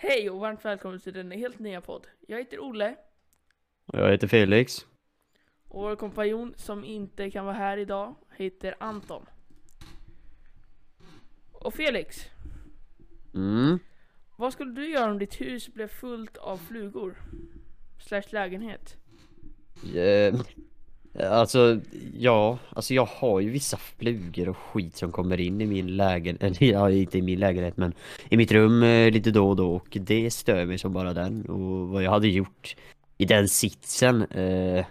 Hej och varmt välkommen till denna helt nya podd. Jag heter Olle Jag heter Felix. och vår kompanjon som inte kan vara här idag heter Anton. Och Felix, Mm. vad skulle du göra om ditt hus blev fullt av flugor? Slash lägenhet. Eh, alltså, ja, alltså jag har ju vissa flugor och skit som kommer in i min lägenhet, eller ja, inte i min lägenhet men i mitt rum eh, lite då och då och det stör mig som bara den och vad jag hade gjort i den sitsen eh,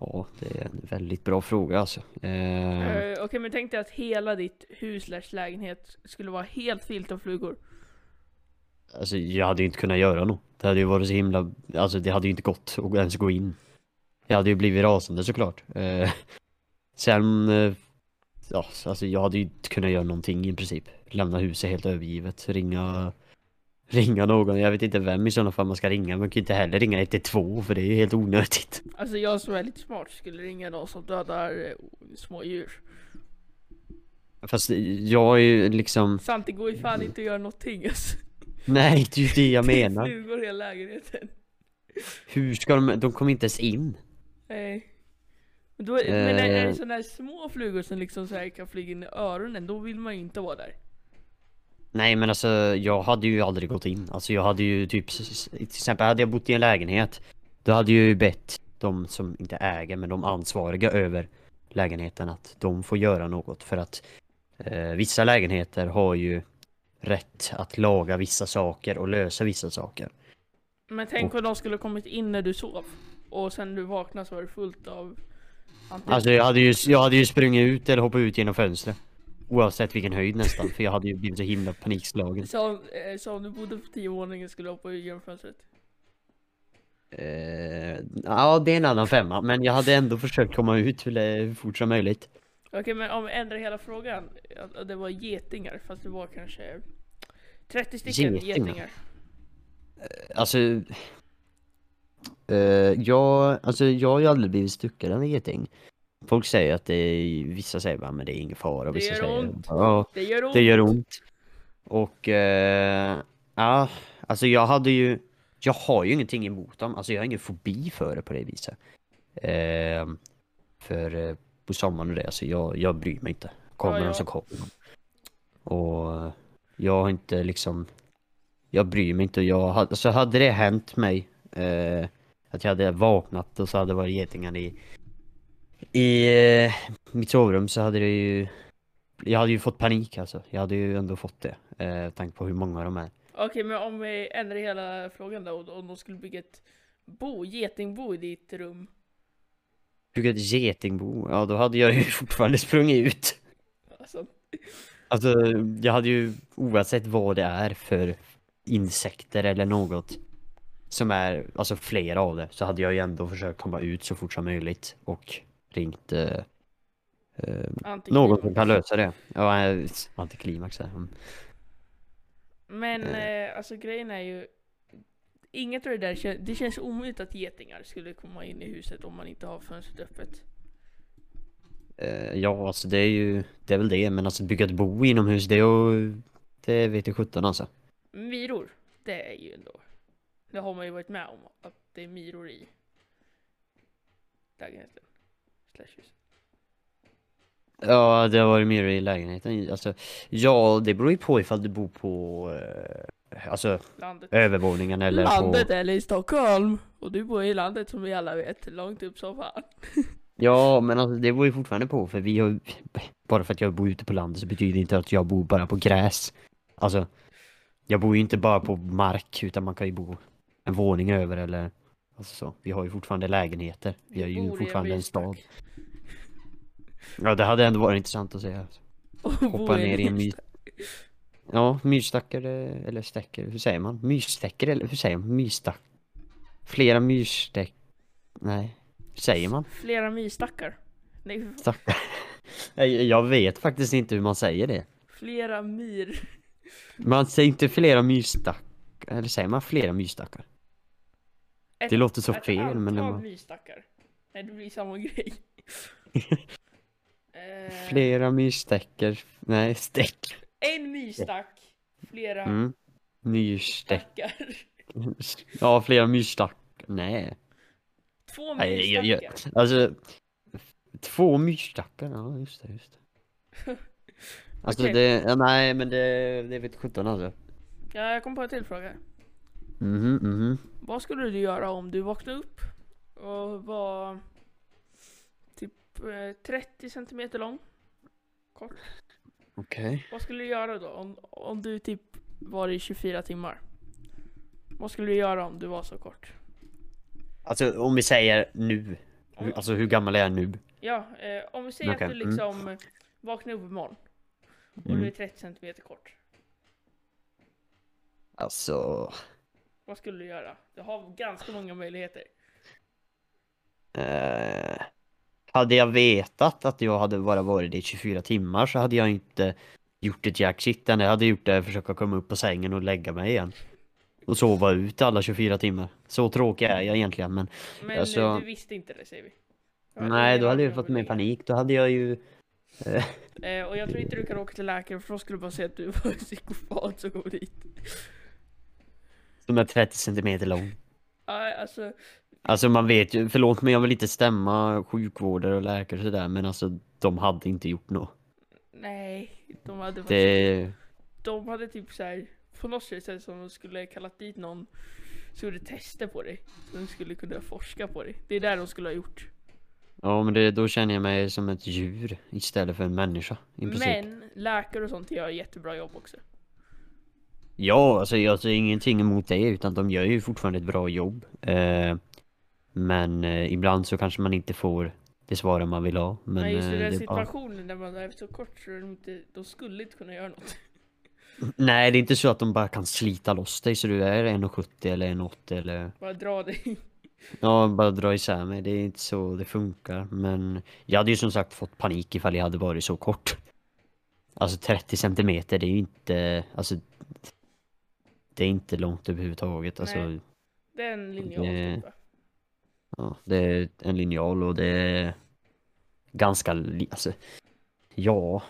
Ja, det är en väldigt bra fråga alltså. Eh, Eh, Okej men tänk dig att hela ditt hus lägenhet skulle vara helt fyllt av flugor. Alltså jag hade ju inte kunnat göra något. Det hade ju varit så himla, alltså det hade ju inte gått att ens gå in. Jag hade ju blivit rasande såklart. Eh, sen, eh, ja, alltså jag hade ju inte kunnat göra någonting i princip. Lämna huset helt övergivet, ringa, ringa någon. Jag vet inte vem i sådana fall man ska ringa. Man kan ju inte heller ringa 112 för det är ju helt onödigt. Alltså jag som är lite smart skulle ringa någon som dödar eh, små djur. Fast jag är ju liksom, Sant det går ju fan inte att göra någonting alltså. nej det är ju det jag menar. Flugor i hela lägenheten. Hur ska de, de kommer inte ens in. Nej. Men, då, men är, det Eh. sådana här små flugor som liksom så här kan flyga in i öronen, då vill man ju inte vara där. Nej men alltså jag hade ju aldrig gått in. Alltså jag hade ju typ, till exempel hade jag bott i en lägenhet. Då hade jag ju bett de som inte äger men de ansvariga över lägenheten att de får göra något för att eh, vissa lägenheter har ju rätt att laga vissa saker och lösa vissa saker. Men tänk om de skulle kommit in när du sov. Och sen du vaknade så var det fullt av antingen Alltså jag hade ju, jag hade ju sprungit ut eller hoppat ut genom fönstret. Oavsett vilken höjd nästan för jag hade ju blivit så himla panikslagen. Så, eh, så om du bodde på tio våningen skulle du hoppa ut genom fönstret? Eh, ja det är en annan femma men jag hade ändå försökt komma ut hur, fort som möjligt. Okej men om vi ändrar hela frågan. Det var getingar, fast det var kanske 30 stycken Getingar? getingar. Alltså... Uh, jag, alltså jag har ju aldrig blivit stucken av en geting. Folk säger att det är, vissa säger bara men det är ingen fara. Det Vissa gör säger ont. ja, Det gör ont. det gör ont. Och eh, ja, alltså jag hade ju, jag har ju ingenting emot dem. Alltså jag har ingen fobi för det på det viset. Eh, för eh, på sommaren och det, alltså jag, jag bryr mig inte. Kommer Ja, de ja. så kommer de. Och jag har inte liksom, jag bryr mig inte. Jag alltså hade det hänt mig, eh, att jag hade vaknat och så hade det varit getingar i, i eh, mitt sovrum så hade det ju jag hade ju fått panik alltså. Jag hade ju ändå fått det. Eh, tanke på hur många de är. Okej men om vi ändrar hela frågan då. Om de skulle bygga ett bo, getingbo i ditt rum. Bygga ett getingbo, ja då hade jag ju fortfarande sprungit ut. Alltså, Alltså jag hade ju oavsett vad det är för insekter eller något som är, alltså flera av det, så hade jag ju ändå försökt komma ut så fort som möjligt och ringt eh, eh, någon som kan lösa det. Ja, eh, antiklimax här. Mm. Men eh, alltså grejen är ju Inget av det där det känns omöjligt att getingar skulle komma in i huset om man inte har fönstret öppet. Eh, ja, alltså det är ju, det är väl det, men alltså bygga ett bo inomhus, det är ju, det vet jag sjutton alltså. Myror, det är ju ändå Det har man ju varit med om att det är myror i lägenheten. Slash huset. Ja, det har varit mer i lägenheten. Alltså, ja, det beror ju på ifall du bor på, eh, alltså Landet. övervåningen eller landet på... eller i Stockholm! Och du bor i landet som vi alla vet, långt upp som fan. Ja, men alltså det beror ju fortfarande på för vi har bara för att jag bor ute på landet så betyder det inte att jag bor bara på gräs. Alltså, jag bor ju inte bara på mark utan man kan ju bo en våning över eller alltså så. Vi har ju fortfarande lägenheter. Vi har ju bor fortfarande en stad. Ja, det hade ändå varit intressant att se. Alltså. Och Hoppa ner i en myrstack. Ja, myrstackar eller stäcker, hur säger man? Myrstäcker eller hur säger man? Myrstack? Flera myrstäck... Nej, hur säger man? Flera myrstackar. Nej, Stackar. Jag vet faktiskt inte hur man säger det. flera myr... Man säger inte flera myrstackar, eller säger man flera myrstackar? Ett, Det låter så ett fel, antal men det var- myrstackar. Nej, det blir samma grej. eh, Flera myrstäcker, nej, stäck. En myrstack, flera Mm. Myrstäck. Stackar. Ja, flera myrstack. Nej. Två Nej, jag, jag, myrstackar. alltså. Två myrstackar, ja just det, just det. Alltså Okej. det, ja, nej men det, det vet sjutton alltså. Ja, jag kom på en till fråga. Mhm, mhm. Vad skulle du göra om du vaknade upp och var typ eh, 30 centimeter lång? Kort. Okej. Vad skulle du göra då? Om, om du typ var i 24 timmar? Vad skulle du göra om du var så kort? Alltså om vi säger nu. Om, alltså hur gammal är jag nu? ja, eh, om vi säger Okej, att du mm. liksom eh, vaknar upp imorgon och du Mm. är 30 centimeter kort. Alltså. Vad skulle du göra? Du har ganska många möjligheter. Eh, hade jag vetat att jag hade bara varit det i 24 timmar så hade jag inte gjort ett jack shit. Det enda jag hade gjort att försöka komma upp på sängen och lägga mig igen. Och sova ut alla 24 timmar. Så tråkig är jag egentligen men Men Alltså- eh, du visste inte det säger vi. Nej det då hade jag fått mer panik. Då hade jag ju Eh, och jag tror inte du kan åka till läkare för då skulle du bara säga att du var en psykopat som kom dit. Som är 30 centimeter lång. Ja, alltså, Alltså man vet ju, förlåt men jag vill inte stämma sjukvårdare och läkare och sådär men alltså de hade inte gjort något. nej. De hade, Det, de hade typ så här på något sätt det som de skulle kallat dit någon som gjorde tester på dig. Så de skulle kunna forska på dig. Det är där de skulle ha gjort. ja men det, då känner jag mig som ett djur istället för en människa i. Men läkare och sånt gör jättebra jobb också. Ja, alltså jag säger ingenting emot det utan de gör ju fortfarande ett bra jobb. Eh, men eh, ibland så kanske man inte får det svaret man vill ha. Men Men just eh, den är bara... situationen där man är så kort så de, inte, de skulle inte kunna göra något. Nej, det är inte så att de bara kan slita loss dig så du är 1,70 eller 1,80 eller Bara dra dig. Ja, bara dra isär mig. Det är inte så det funkar. Men jag hade ju som sagt fått panik ifall jag hade varit så kort. Alltså 30 centimeter, det är ju inte, alltså det är inte långt överhuvudtaget. Alltså, Nej. Det är en linjal Det- typ. ja, det är en linjal och det är ganska, alltså, ja.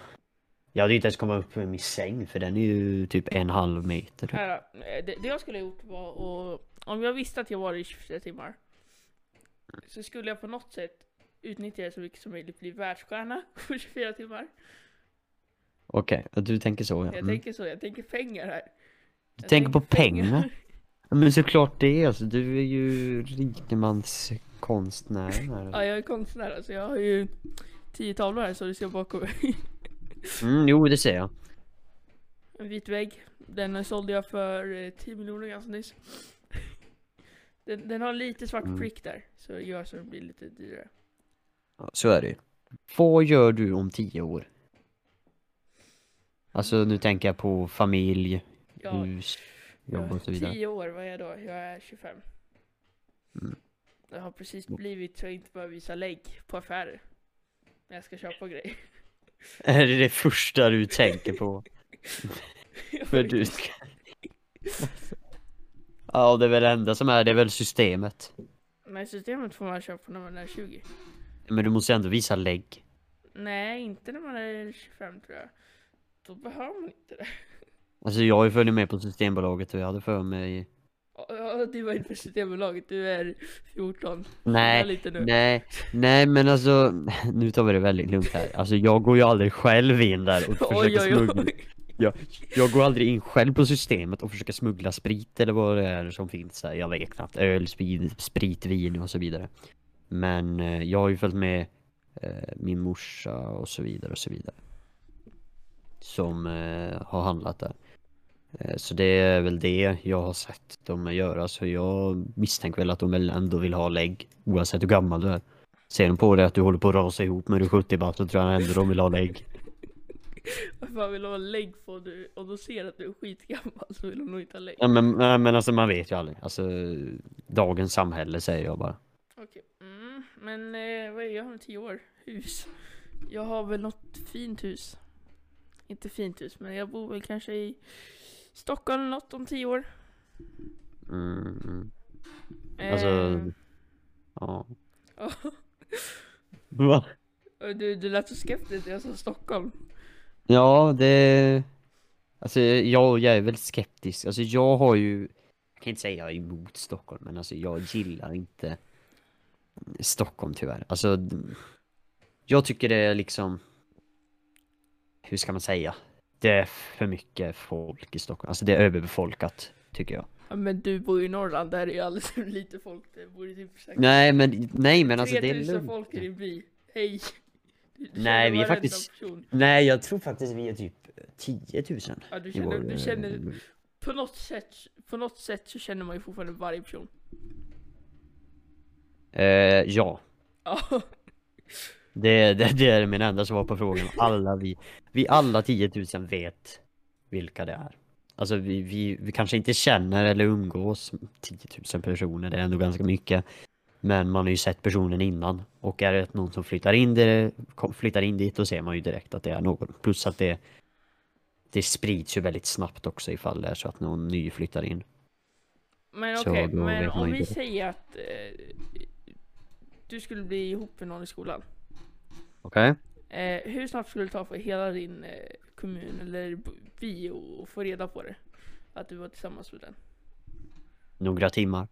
Jag hade inte ens kommit upp med min säng för den är ju typ en halv meter. Här, eh, det, det jag skulle ha gjort var att, om jag visste att jag var i 24 timmar, så skulle jag på något sätt utnyttja det så mycket som möjligt, bli världsstjärna på 24 timmar. Okej, och du tänker så ja. Jag Mm. tänker så, jag tänker pengar här. Du tänker på pengar? Men såklart det, alltså du är ju rikemanskonstnär. Ja, jag är konstnär alltså, jag har ju tio tavlor här så du ser bakom mig. Mm, jo det ser jag. En vit vägg, den sålde jag för eh, 10 miljoner ganska nyss. Den, den har lite svart Mm. prick där, så det gör så den blir lite dyrare. Ja, så är det ju. Vad gör du om tio år? Alltså nu tänker jag på familj, Ja, hus, jobb och så vidare. 10 år, vad är jag då? Jag är 25. Mm. Jag har precis blivit så jag inte behöver visa lägg på affärer. När jag ska köpa grejer. Är det det första du tänker på? För du ska... Ja det är väl det enda som är, det är väl systemet. Nej, systemet får man köpa när man är 20. Men du måste ändå visa lägg. Nej, inte när man är 25 tror jag. Då behöver man inte det. Alltså jag har ju följt med på Systembolaget och jag hade för mig Ja, du var inne på Systembolaget, du är 14. Nej, lite nu. Nej, nej men alltså nu tar vi det väldigt lugnt här. Alltså jag går ju aldrig själv in där och försöker Oj, oj, smuggla. oj. Jag, jag går aldrig in själv på systemet och försöker smuggla sprit eller vad det är som finns här. Jag vet knappt. Öl, sprit, sprit vin och så vidare. Men eh, jag har ju följt med eh, min morsa och så vidare och så vidare. Som eh, har handlat där. Eh, så det är väl det jag har sett dem göra. Så jag misstänker väl att de väl ändå vill ha lägg. Oavsett hur gammal du är. Ser de på dig att du håller på att rasa ihop med du är 70 bast så tror jag ändå de vill ha lägg. Vad vill ha lägg på du? Om de ser att du är skitgammal så vill de nog inte ha lägg. Ja, men, men alltså man vet ju aldrig. Alltså dagens samhälle säger jag bara. Okej, mm, men eh, vad är jag om tio år? Hus. Jag har väl något fint hus. Inte fint hus, men jag bor väl kanske i Stockholm eller något om tio år. Mm. Alltså- Eh, Ja. ja. Va? du, du lät så skeptisk när jag sa Stockholm. Ja, det... Alltså jag, jag är väl skeptisk. Alltså jag har ju, jag kan inte säga jag är emot Stockholm, men alltså jag gillar inte Stockholm tyvärr. Alltså, jag tycker det är liksom, hur ska man säga? Det är för mycket folk i Stockholm. Alltså det är överbefolkat, tycker jag. Ja, men du bor ju i Norrland, där är ju alldeles för lite folk. Det ju typ säkert Nej men, nej men alltså det är 3000 lugnt. folk i din by. Hej! Du- du Nej, vi är faktiskt- person. Nej jag tror faktiskt vi är typ 10 000. Ja, du känner, vår, du känner på något sätt, på något sätt så känner man ju fortfarande varje person. Eh, ja, Ja, det, det, det är min enda svar på frågan. Alla vi, vi alla 10 000 vet vilka det är. Alltså vi, vi, vi kanske inte känner eller umgås med 10 000 personer, det är ändå ganska mycket. Men man har ju sett personen innan och är det någon som flyttar in, det, kom- flyttar in dit då ser man ju direkt att det är någon. Plus att det, det sprids ju väldigt snabbt också ifall det är så att någon ny flyttar in. men okej, då men om vi säger att eh, du skulle bli ihop med någon i skolan. Okej? Eh, hur snabbt skulle det ta för hela din eh, kommun eller by att få reda på det? Att du var tillsammans med den? Några timmar.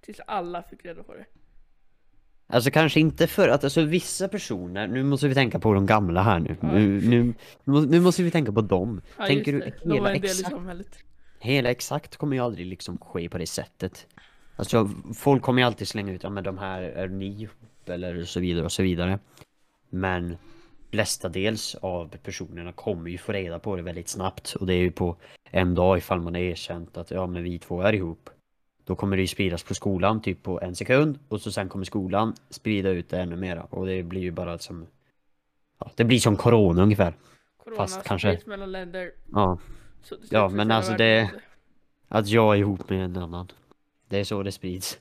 Tills alla fick reda på det. Alltså kanske inte för att, alltså vissa personer, nu måste vi tänka på de gamla här nu. Ja. Nu, nu, nu måste vi tänka på dem. Ja, Tänker du hela exakt, samhället. hela exakt kommer ju aldrig liksom ske på det sättet. Alltså folk kommer ju alltid slänga ut, ja men de här är ni eller så vidare och så vidare. Men mestadels av personerna kommer ju få reda på det väldigt snabbt och det är ju på en dag ifall man har erkänt att ja men vi två är ihop. Då kommer det ju spridas på skolan typ på en sekund och så sen kommer skolan sprida ut det ännu mera och det blir ju bara som ja, Det blir som corona ungefär. Corona Fast kanske- mellan länder. Ja, Ja, men alltså det- att jag är ihop med en annan. Det är så det sprids.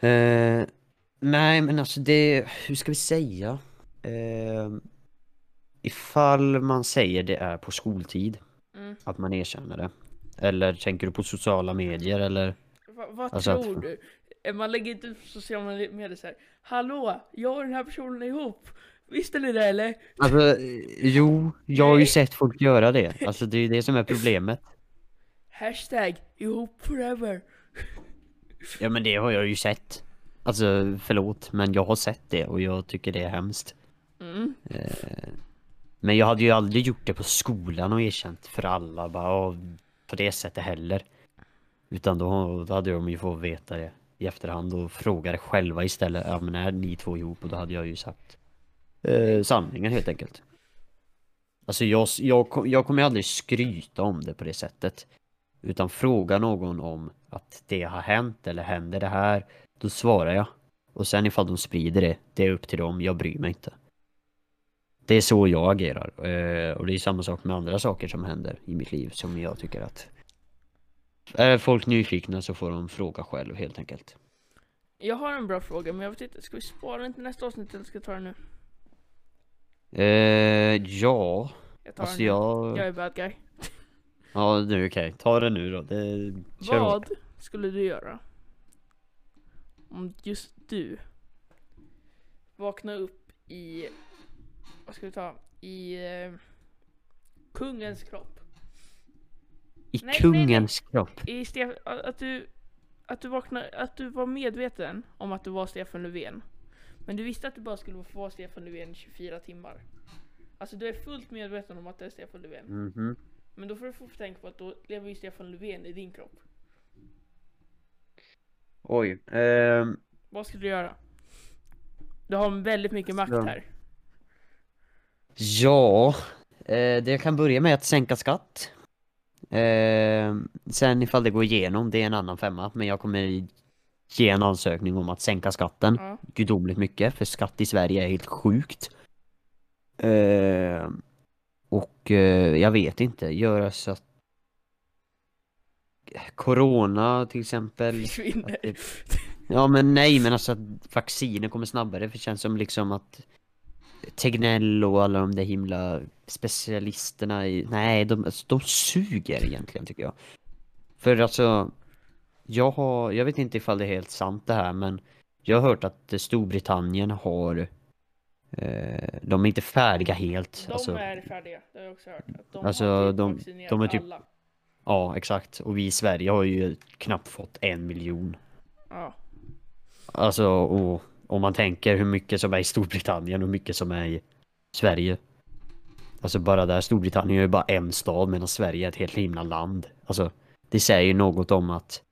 Eh, nej men alltså det, hur ska vi säga? Eh, ifall man säger det är på skoltid, Mm. att man erkänner det. Eller tänker du på sociala medier eller? Va, vad Alltså att- tror du? Eh, Man lägger inte ut på sociala medier såhär Hallå, jag och den här personen är ihop! Visste ni det eller? Alltså, eh, jo, jag har ju sett folk göra det. Alltså det är ju det som är problemet. Hashtag ihop forever! Ja men det har jag ju sett. Alltså förlåt, men jag har sett det och jag tycker det är hemskt. Mm. Eh, Men jag hade ju aldrig gjort det på skolan och erkänt för alla bara "Ja, på det sättet heller. Utan då, då hade de ju fått veta det i efterhand och fråga det själva istället. Ja men är ni två ihop? Och då hade jag ju sagt eh, sanningen helt enkelt. Alltså jag, jag, jag kommer aldrig skryta om det på det sättet. Utan fråga någon om att det har hänt eller händer det här. Då svarar jag. Och sen ifall de sprider det, det är upp till dem, jag bryr mig inte. Det är så jag agerar. Eh, och det är samma sak med andra saker som händer i mitt liv som jag tycker att är folk nyfikna så får de fråga själv helt enkelt. Jag har en bra fråga men jag vet inte, ska vi spara den till nästa avsnitt eller ska jag ta den nu? Eh, ja, Jag tar alltså den nu. jag... Jag är bad guy. Ja, nu okej. Ta det nu då. Det... Vad skulle du göra? Om just du vaknar upp i, vad ska vi ta, i eh, kungens kropp. I nej, nej. kungens kropp. I Stef- att du, att du vaknar, att du var medveten om att du var Stefan Löfven. Men du visste att du bara skulle få vara Stefan Löfven i 24 timmar. Alltså du är fullt medveten om att det är Stefan Löfven. Mhm. Men då får du få tänka på att då lever ju Stefan Löfven i din kropp. Oj. ehm, Vad skulle du göra? Du har väldigt mycket makt Ja. här. Ja, eh, det jag kan börja med är att sänka skatt. Eh, sen ifall det går igenom, det är en annan femma. Men jag kommer ge en ansökning om att sänka skatten Ja. gudomligt mycket. För skatt i Sverige är helt sjukt. Eh, och eh, jag vet inte, göra så att Corona till exempel. Försvinner. Ja men nej men alltså att vacciner kommer snabbare för det känns som liksom att Tegnell och alla de där himla specialisterna i, nej de, alltså, de suger egentligen tycker jag. För alltså, jag har, jag vet inte ifall det är helt sant det här men jag har hört att Storbritannien har Eh, de är inte färdiga helt. De alltså, är färdiga, det har jag också hört. Att de Alltså, har typ de- de är typ- alla. Ja, exakt. Och vi i Sverige har ju knappt fått en miljon. Ja. Alltså, och om man tänker hur mycket som är i Storbritannien och hur mycket som är i Sverige. Alltså bara där, Storbritannien är ju bara en stad medan Sverige är ett helt himla land. Alltså, det säger ju något om att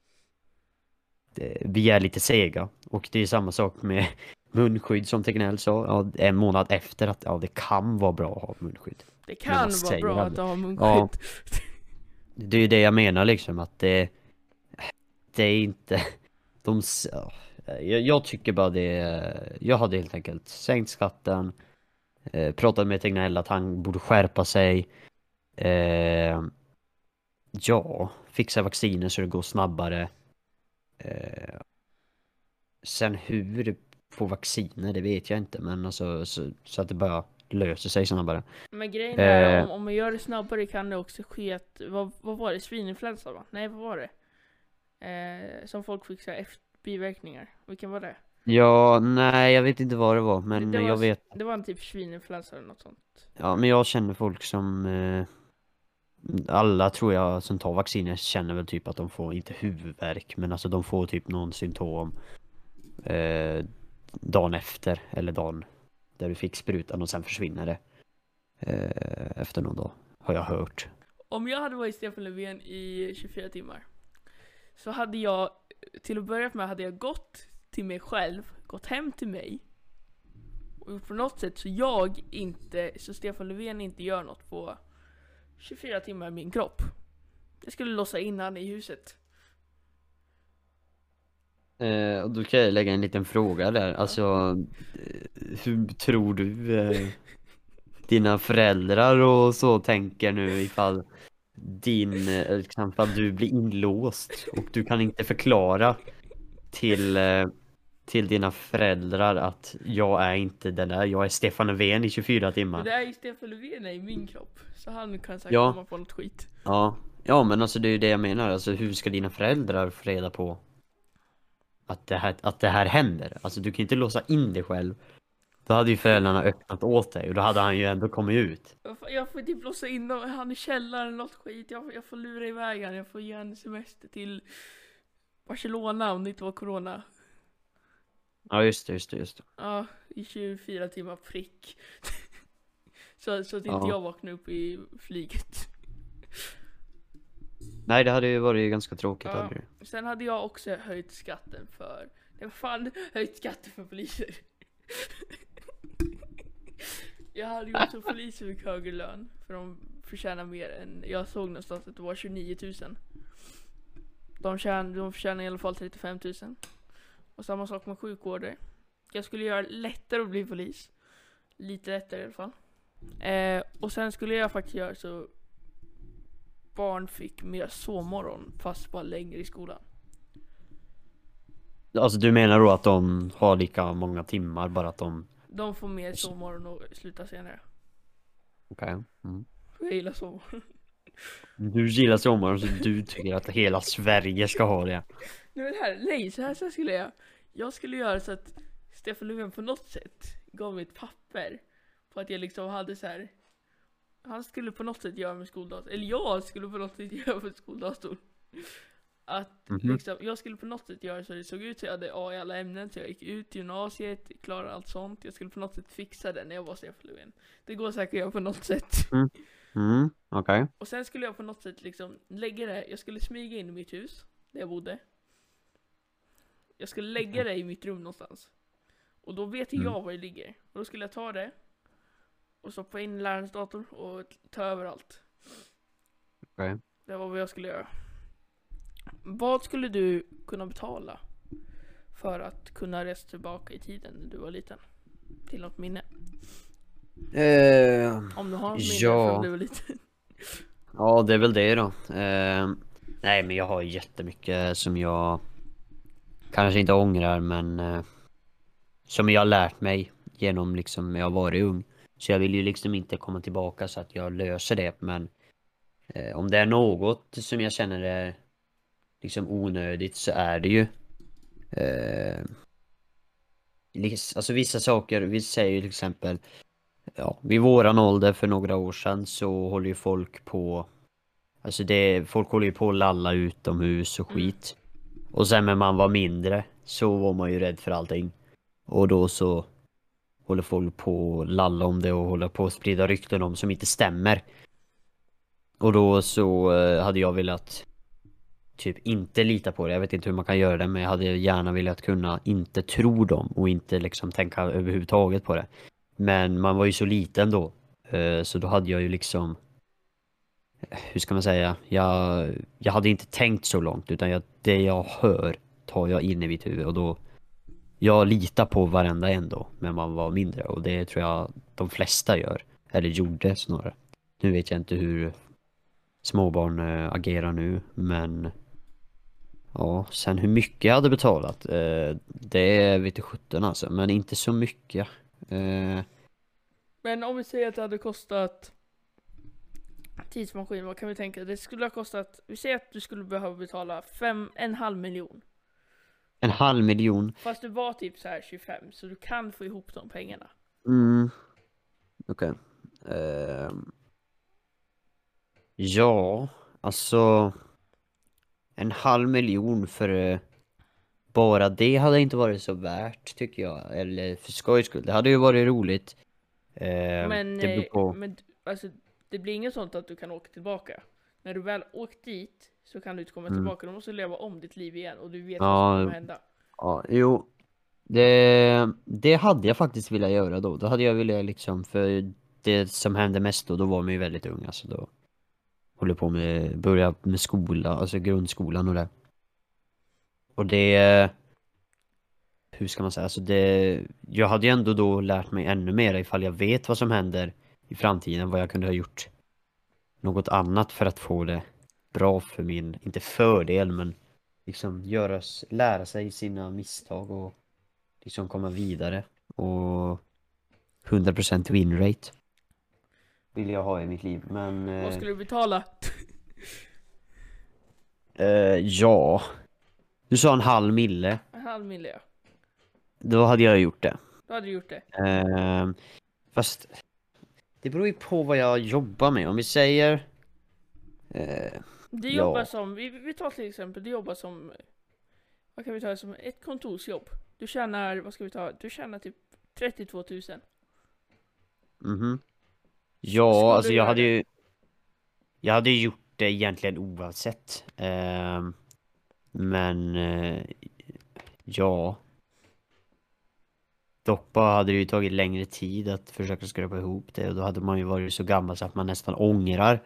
eh, vi är lite sega. Och det är samma sak med munskydd som Tegnell sa. Ja, en månad efter att ja, det kan vara bra att ha munskydd. Det kan vara bra aldrig. att ha munskydd. Ja. Det är ju det jag menar liksom att det Det är inte De jag, jag tycker bara det Jag hade helt enkelt sänkt skatten eh, Pratat med Tegnell att han borde skärpa sig eh, Ja Fixa vacciner så det går snabbare eh, Sen hur Få vacciner det vet jag inte men alltså så, så att det bara löser sig snabbare Men grejen är, Eh. om, om man gör det snabbare kan det också ske att, vad, vad var det, svininfluensa va? Nej vad var det? Eh, som folk fick efter biverkningar. Vilken var det? Ja, nej jag vet inte vad det var men det, var, jag vet det var en typ svininfluensa eller något sånt. Ja men jag känner folk som eh, Alla tror jag som tar vacciner känner väl typ att de får, inte huvudvärk men alltså de får typ någon symptom eh, Dagen efter eller dagen där du fick sprutan och sen försvinner det eh, Efter någon dag Har jag hört Om jag hade varit Stefan Löfven i 24 timmar så hade jag, till att börja med hade jag gått till mig själv, gått hem till mig och gjort på något sätt så jag inte, så Stefan Löfven inte gör något på 24 timmar i min kropp. Jag skulle låsa in han i huset eh, Och då kan jag lägga en liten fråga där alltså eh, Hur tror du eh, Dina föräldrar och så tänker nu ifall din, eh, liksom, ifall du blir inlåst och du kan inte förklara till, eh, till dina föräldrar att jag är inte den där, jag är Stefan Löfven i 24 Men timmar. det är ju Stefan Löfven i min kropp. Så han kan säkert Ja. komma på något skit. Ja, ja men alltså det är ju det jag menar, alltså hur ska dina föräldrar få reda på att det här, att det här händer? Alltså du kan inte låsa in dig själv. Då hade ju föräldrarna öppnat åt dig och då hade han ju ändå kommit ut. Jag får, jag får typ låsa in dem, han i källaren eller något skit. Jag, får- jag får lura iväg han, jag får ge en semester till Barcelona om det inte var corona. Ja just det, just det, just det. Ja, i 24 timmar prick. så, så att inte Ja. jag vaknar upp i flyget. Nej det hade ju varit ganska tråkigt Ja. hade det. Sen hade jag också höjt skatten för, det var fan höjt skatten för poliser. jag hade gjort så poliser fick högre lön, för de förtjänar mer än, jag såg någonstans att det var 29 000. De, tjän, de förtjänar i alla fall 35 000. Och samma sak med sjukvårdare. Jag skulle göra det lättare att bli polis. Lite lättare i alla fall. Eh, och sen skulle jag faktiskt göra så barn fick mer sovmorgon fast bara längre i skolan. Alltså du menar då att de har lika många timmar bara att de... De får mer sovmorgon och slutar senare. Okej. Mm. Jag gillar sovmorgon. Du gillar sommaren så du tycker att hela Sverige ska ha det. Nu är det här, nej så här, så här skulle jag. Jag skulle göra så att Stefan Löfven på något sätt gav mig ett papper. På att jag liksom hade så här. Han skulle på något sätt göra med skoldatorn. Eller jag skulle på något sätt göra med skoldatorn. Att Mhm. liksom, jag skulle på något sätt göra så det såg ut så jag hade A i alla ämnen. Så jag gick ut gymnasiet, klarade allt sånt. Jag skulle på något sätt fixa det när jag var Stefan Löfven. Det går säkert att göra på något sätt. Mm, okej. Och sen skulle jag på något sätt liksom lägga det, jag skulle smyga in i mitt hus, där jag bodde. Jag skulle lägga det i mitt rum någonstans. Och då vet ju Mm. jag var det ligger. Och då skulle jag ta det, och stoppa in lärarens dator och ta över allt. Okej. Det var vad jag skulle göra. Vad skulle du kunna betala för att kunna resa tillbaka i tiden när du var liten? Till något minne? Eh, Om du har något minne Ja. från du var liten. ja, det är väl det då. Eh, nej, men jag har jättemycket som jag kanske inte ångrar, men eh, som jag har lärt mig genom liksom när jag har varit ung. Så jag vill ju liksom inte komma tillbaka så att jag löser det, men eh, om det är något som jag känner är liksom onödigt så är det ju eh, alltså vissa saker, vi säger ju till exempel Ja, vid våran ålder för några år sedan så håller ju folk på Alltså det, folk håller ju på att lalla utomhus och Mm. skit Och sen när man var mindre så var man ju rädd för allting Och då så Håller folk på att lalla om det och håller på att sprida rykten om som inte stämmer. Och då så eh, hade jag velat Typ inte lita på det, jag vet inte hur man kan göra det men jag hade gärna velat kunna inte tro dem och inte liksom tänka överhuvudtaget på det. Men man var ju så liten då eh, Så då hade jag ju liksom eh, Hur ska man säga? Jag, jag hade inte tänkt så långt utan jag, det jag hör tar jag in i mitt huvud och då jag litar på varenda en då när man var mindre och det tror jag de flesta gör Eller gjorde snarare Nu vet jag inte hur småbarn eh, agerar nu men Ja, sen hur mycket jag hade betalat eh, Det vete sjutton alltså, men inte så mycket eh, Men om vi säger att det hade kostat tidsmaskin, vad kan vi tänka? Det skulle ha kostat, vi säger att du skulle behöva betala fem, en halv miljon. En halv miljon Fast du var typ så här 25, så du kan få ihop de pengarna. Mm. Okej. Ehm. Ja, alltså. En halv miljon för eh, bara det hade inte varit så värt tycker jag. Eller för skojs skull. Det hade ju varit roligt. Ehm, Men, det eh, men alltså, det blir inget sånt att du kan åka tillbaka. När du väl åkt dit så kan du inte komma Mm. tillbaka. Du måste leva om ditt liv igen och du vet Ja, vad som kommer hända. Ja, jo. Det, det hade jag faktiskt velat göra då. Då hade jag velat liksom, för det som hände mest då, då var man ju väldigt ung alltså då. Håller på med, börja med skola, alltså grundskolan och det. Och det, hur ska man säga, alltså det, jag hade ju ändå då lärt mig ännu mer ifall jag vet vad som händer i framtiden, vad jag kunde ha gjort något annat för att få det bra för min, inte fördel men liksom göra, lära sig sina misstag och liksom komma vidare och 100% win rate vill jag ha i mitt liv men Vad eh, skulle du betala? eh, ja du sa en halv mille En halv mille ja. då hade jag gjort det Då hade du gjort det. eh, fast det beror ju på vad jag jobbar med om vi säger eh, Ja. jobbar som, vi, vi tar till exempel, du jobbar som, vad kan vi ta som ett kontorsjobb. Du tjänar, vad ska vi ta, du tjänar typ 32 000. Mhm. Skulle Ja, alltså du jag hade det? ju Jag hade gjort det egentligen oavsett Ehm, Men eh, Ja Dock bara hade det ju tagit längre tid att försöka skrapa ihop det och då hade man ju varit så gammal så att man nästan ångrar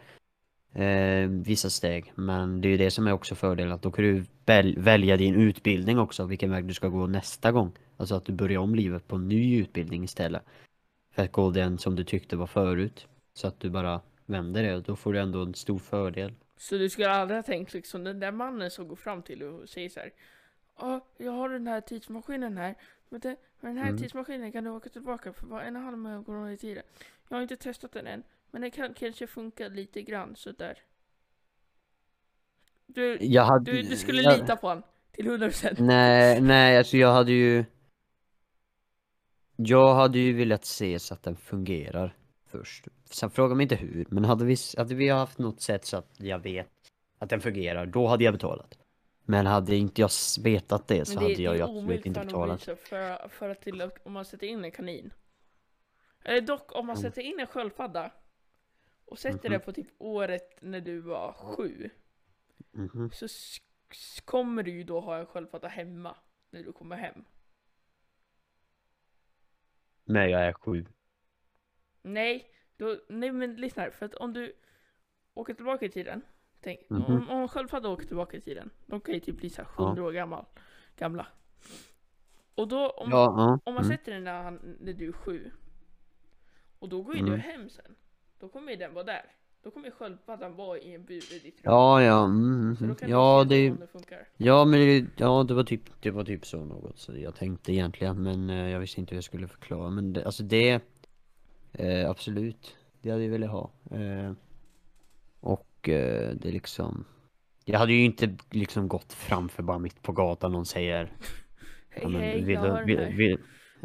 eh, vissa steg. Men det är ju det som är också fördelen att då kan du väl, välja din utbildning också, vilken väg du ska gå nästa gång. Alltså att du börjar om livet på en ny utbildning istället. För att gå den som du tyckte var förut. Så att du bara vänder det. Och då får du ändå en stor fördel. Så du skulle aldrig ha tänkt liksom den där mannen som går fram till och säger så här. Ja, jag har den här tidsmaskinen här. Men, det, men den här Mm. tidsmaskinen kan du åka tillbaka för bara en och en halv kronor i tiden. Jag har inte testat den än. Men den kan kanske funka lite grann sådär. Du, hade du, du skulle jag- lita på han till 100%. Nej, nej alltså jag hade ju Jag hade ju velat se så att den fungerar först Sen fråga mig inte hur, men hade vi, hade vi haft något sätt så att jag vet att den fungerar, då hade jag betalat Men hade inte jag vetat det så det, hade jag ju absolut inte betalat för, för att till om man sätter in en kanin. Eller dock om man Mm. sätter in en sköldpadda och sätter Mhm. det på typ året när du var sju. Mhm. Så s- s- kommer du ju då ha en sköldpadda hemma när du kommer hem. Men jag är sju Nej, då, nej men lyssna här, för att om du åker tillbaka i tiden. Tänk, Mhm. om, om en sköldpadda åker tillbaka i tiden. De kan ju typ bli så här 100 år gammal, gamla. Och då om, Ja, ja Om man mm. sätter den när, han, när du är sju och då går ju Mm. du hem sen. Då kommer ju den vara där. Då kommer ju sköldpaddan vara i en bur i ditt rum. Ja, ja, mm, Så då mm. kan ja du det om det funkar. Ja men det, ja, det var typ, det var typ så något så jag tänkte egentligen men eh, jag visste inte hur jag skulle förklara men det, alltså det eh, Absolut, det hade jag velat ha eh, Och eh, det liksom Jag hade ju inte liksom gått framför bara mitt på gatan någon säger Hej ja, men, hej, vill, jag har vill, vill,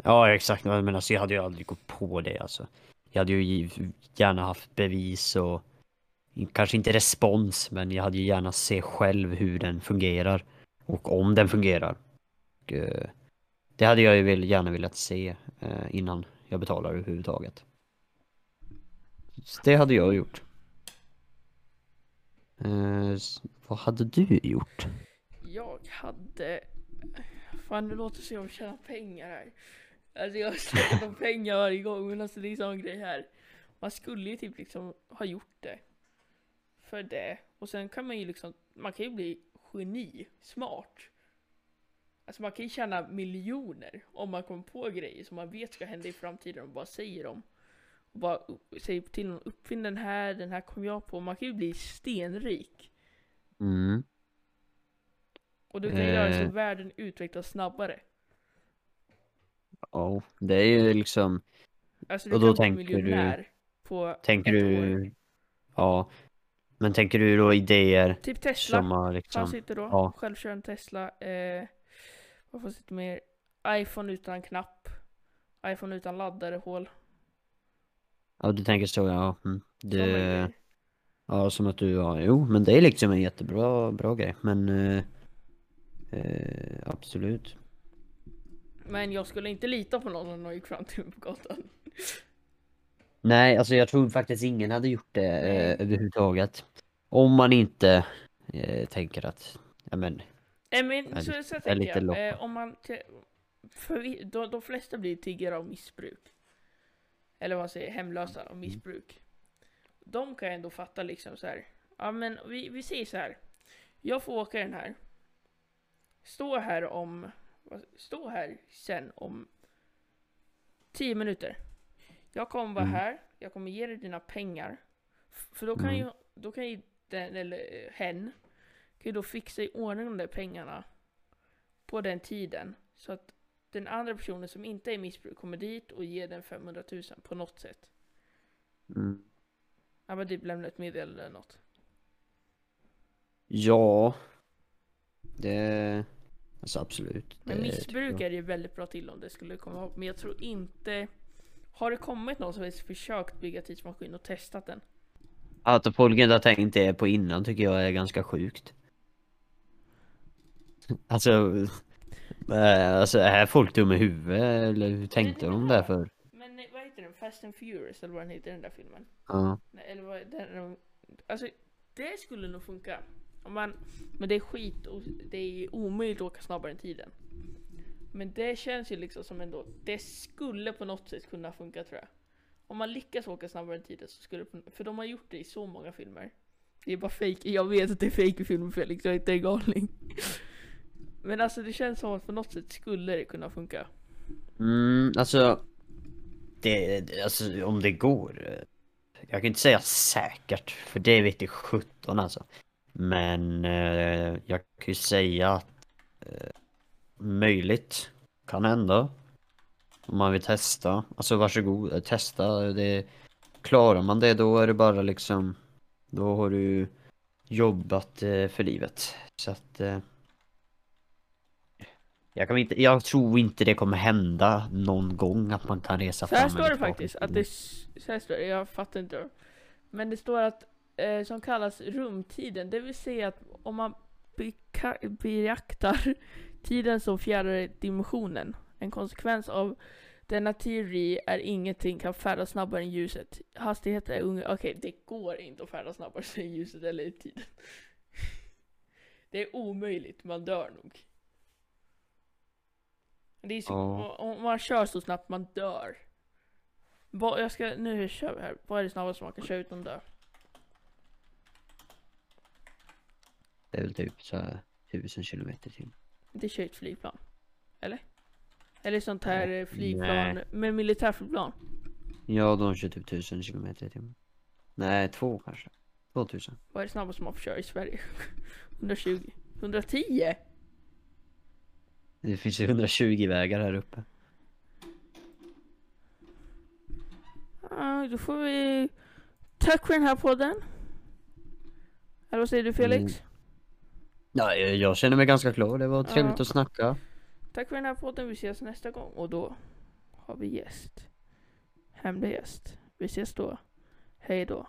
Ja exakt, men alltså jag hade ju aldrig gått på det alltså. Jag hade ju gärna haft bevis och kanske inte respons, men jag hade ju gärna se själv hur den fungerar och om den fungerar. Och, eh, det hade jag ju gärna velat se eh, innan jag betalar överhuvudtaget. Så det hade jag gjort. Eh, vad hade du gjort? Jag hade... Fan nu låter det som jag tjäna pengar här. Alltså jag har pengar varje gång men alltså det är en sån grej här. Man skulle ju typ liksom ha gjort det. För det. Och sen kan man ju liksom, man kan ju bli geni, smart. Alltså man kan ju tjäna miljoner om man kommer på grejer som man vet ska hända i framtiden och bara säger dem. Bara säger till någon, uppfinn den här, den här kom jag på. Man kan ju bli stenrik. Mm. Och du kan ju göra så Eh. världen utvecklas snabbare. Ja, det är ju liksom Alltså du Och då kan bli tänker du- på Tänker du... år. Ja. Men tänker du då idéer Typ Tesla. som har liksom... Fanns inte då. ja. Självkörande Tesla. Eh, vad fanns det mer? iPhone utan knapp. iPhone utan laddare, hål. Ja, du tänker så ja. Mm. Det... Ja, som att du... Ja, jo, men det är liksom en jättebra bra grej. Men... Eh, eh, absolut. Men jag skulle inte lita på någon om någon gick fram till mig på gatan. Nej, alltså jag tror faktiskt ingen hade gjort det Nej. eh, överhuvudtaget. Om man inte eh, tänker att... Ja men... Eh, men Ja, så, så är tänker lite jag. Eh, om man... För vi, de, de flesta blir tiggare av missbruk. Eller vad man säger, hemlösa av missbruk. De kan ändå fatta liksom så här. Ja men vi, vi säger så här. Jag får åka den här. Stå här om... Stå här sen om 10 minuter. Jag kommer vara Mm. här. Jag kommer ge dig dina pengar. För då kan Mm. ju, då kan ju den, eller eh, hen, kan ju då fixa i ordning de där pengarna på den tiden. Så att den andra personen som inte är missbruk kommer dit och ger den 500 000 på något sätt. Mm. Ja men typ lämna ett meddelande eller något. Ja. Det... Alltså absolut. Men missbruk är ju väldigt bra till om det skulle komma ihåg. Men jag tror inte... Har det kommit någon som har försökt bygga tidsmaskin och testat den? Att folk inte har tänkt det på innan tycker jag är ganska sjukt. Alltså, eh, alltså är folk dumma i huvudet eller hur tänkte de där för? Men vad heter den? Fast and Furious eller vad den heter den där filmen? Ja. Nej, eller vad den, Alltså det skulle nog funka. Om man, men det är skit och det är omöjligt att åka snabbare än tiden. Men det känns ju liksom som ändå, det skulle på något sätt kunna funka tror jag. Om man lyckas åka snabbare än tiden så skulle det, för de har gjort det i så många filmer. Det är bara fake. jag vet att det är fake i filmen Felix, jag är inte en galning. Men alltså det känns som att på något sätt skulle det kunna funka. Mm, alltså, det, alltså om det går. Jag kan inte säga säkert, för det vet i 17 alltså. Men eh, jag kan ju säga att eh, möjligt kan hända. Om man vill testa. Alltså varsågod, testa. Det, klarar man det då är det bara liksom, då har du jobbat eh, för livet. Så att eh, jag, kan inte, jag tror inte det kommer hända någon gång att man kan resa Så här fram står eller det faktiskt, att det, så här står det, jag fattar inte. Men det står att, eh, som kallas rumtiden, det vill säga att om man beaktar tiden som fjärde dimensionen, en konsekvens av denna teori är ingenting kan färdas snabbare än ljuset. Hastighet är ungefär, okej det går inte att färdas snabbare än ljuset eller i tiden. Det är omöjligt, man dör nog. Det är så, Ja. om man kör så snabbt man dör. Vad, jag ska, nu kör vi här. Vad är det snabbaste man kan köra utan dö? Det är väl typ så här 1000 kilometer till. Det kör ett flygplan. Eller? Eller sånt här Nej. flygplan med militärflygplan. Ja, de kör typ 1000 kilometer i timmen. Nej, två kanske. 2000. Vad är det snabbaste man får köra i Sverige? 120? 110? Det finns ju 120 vägar här uppe. Ja, då får vi... Tack för den här podden. Eller vad säger du Felix? Mm. Ja, jag känner mig ganska klar. Det var trevligt Ja. att snacka. Tack för den här podden. Vi ses nästa gång och då har vi gäst. Hemlig gäst. Vi ses då. Hej då.